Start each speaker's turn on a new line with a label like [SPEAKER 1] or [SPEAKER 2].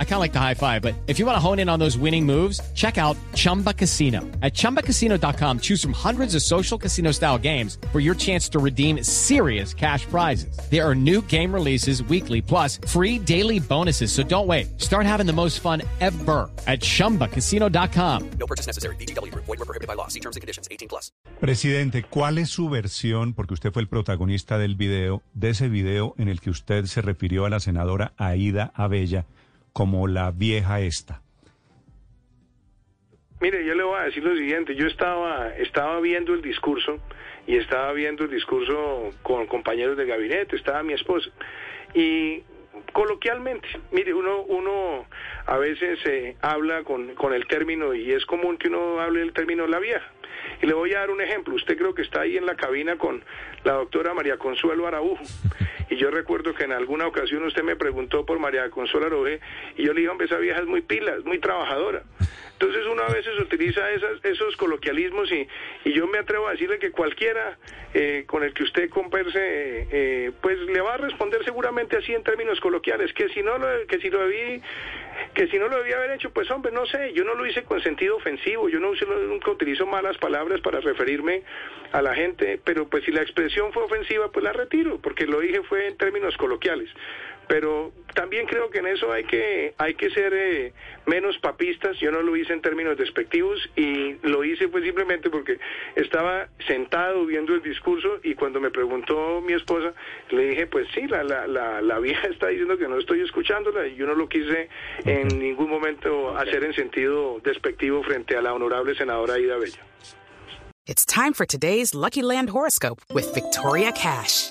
[SPEAKER 1] I kind of like the high five, but if you want to hone in on those winning moves, check out Chumba Casino. At ChumbaCasino.com, choose from hundreds of social casino style games for your chance to redeem serious cash prizes. There are new game releases weekly, plus free daily bonuses. So don't wait. Start having the most fun ever at ChumbaCasino.com.
[SPEAKER 2] No purchase necessary. BGW. Void were prohibited by law. See terms and conditions. 18 plus.
[SPEAKER 3] Presidente, ¿cuál es su versión, porque usted fue el protagonista del video, de ese video en el que usted se refirió a la senadora Aida Abella como la vieja esta?
[SPEAKER 4] Mire, yo le voy a decir lo siguiente, yo estaba, estaba viendo el discurso y estaba viendo el discurso con compañeros de gabinete, estaba mi esposa. Y coloquialmente, mire, uno, uno a veces eh, habla con, con el término y es común que uno hable el término la vieja. Y le voy a dar un ejemplo. Usted creo que está ahí en la cabina con la doctora María Consuelo Araujo. Y yo recuerdo que en alguna ocasión usted me preguntó por María Consuelo Araujo y yo le dije, hombre, esa vieja es muy pila, es muy trabajadora. Entonces uno a veces utiliza esas, esos coloquialismos y, y, yo me atrevo a decirle que cualquiera eh, con el que usted converse, eh, pues le va a responder seguramente así en términos coloquiales, que si no lo, que si lo debí, que si no lo debía haber hecho, pues hombre, no sé, yo no lo hice con sentido ofensivo, yo no nunca utilizo malas palabras para referirme a la gente, pero pues si la expresión fue ofensiva, pues la retiro, porque lo dije fue en términos coloquiales pero también creo que en eso hay que hay que ser eh, menos papistas. Yo no lo hice en términos despectivos y lo hice pues simplemente porque estaba sentado viendo el discurso y cuando me preguntó mi esposa le dije pues sí la la la, la vieja está diciendo que no estoy escuchándola y yo no lo quise en ningún momento hacer en sentido despectivo frente a la honorable senadora Aida Bella
[SPEAKER 5] It's time for today's Lucky Land horoscope with Victoria Cash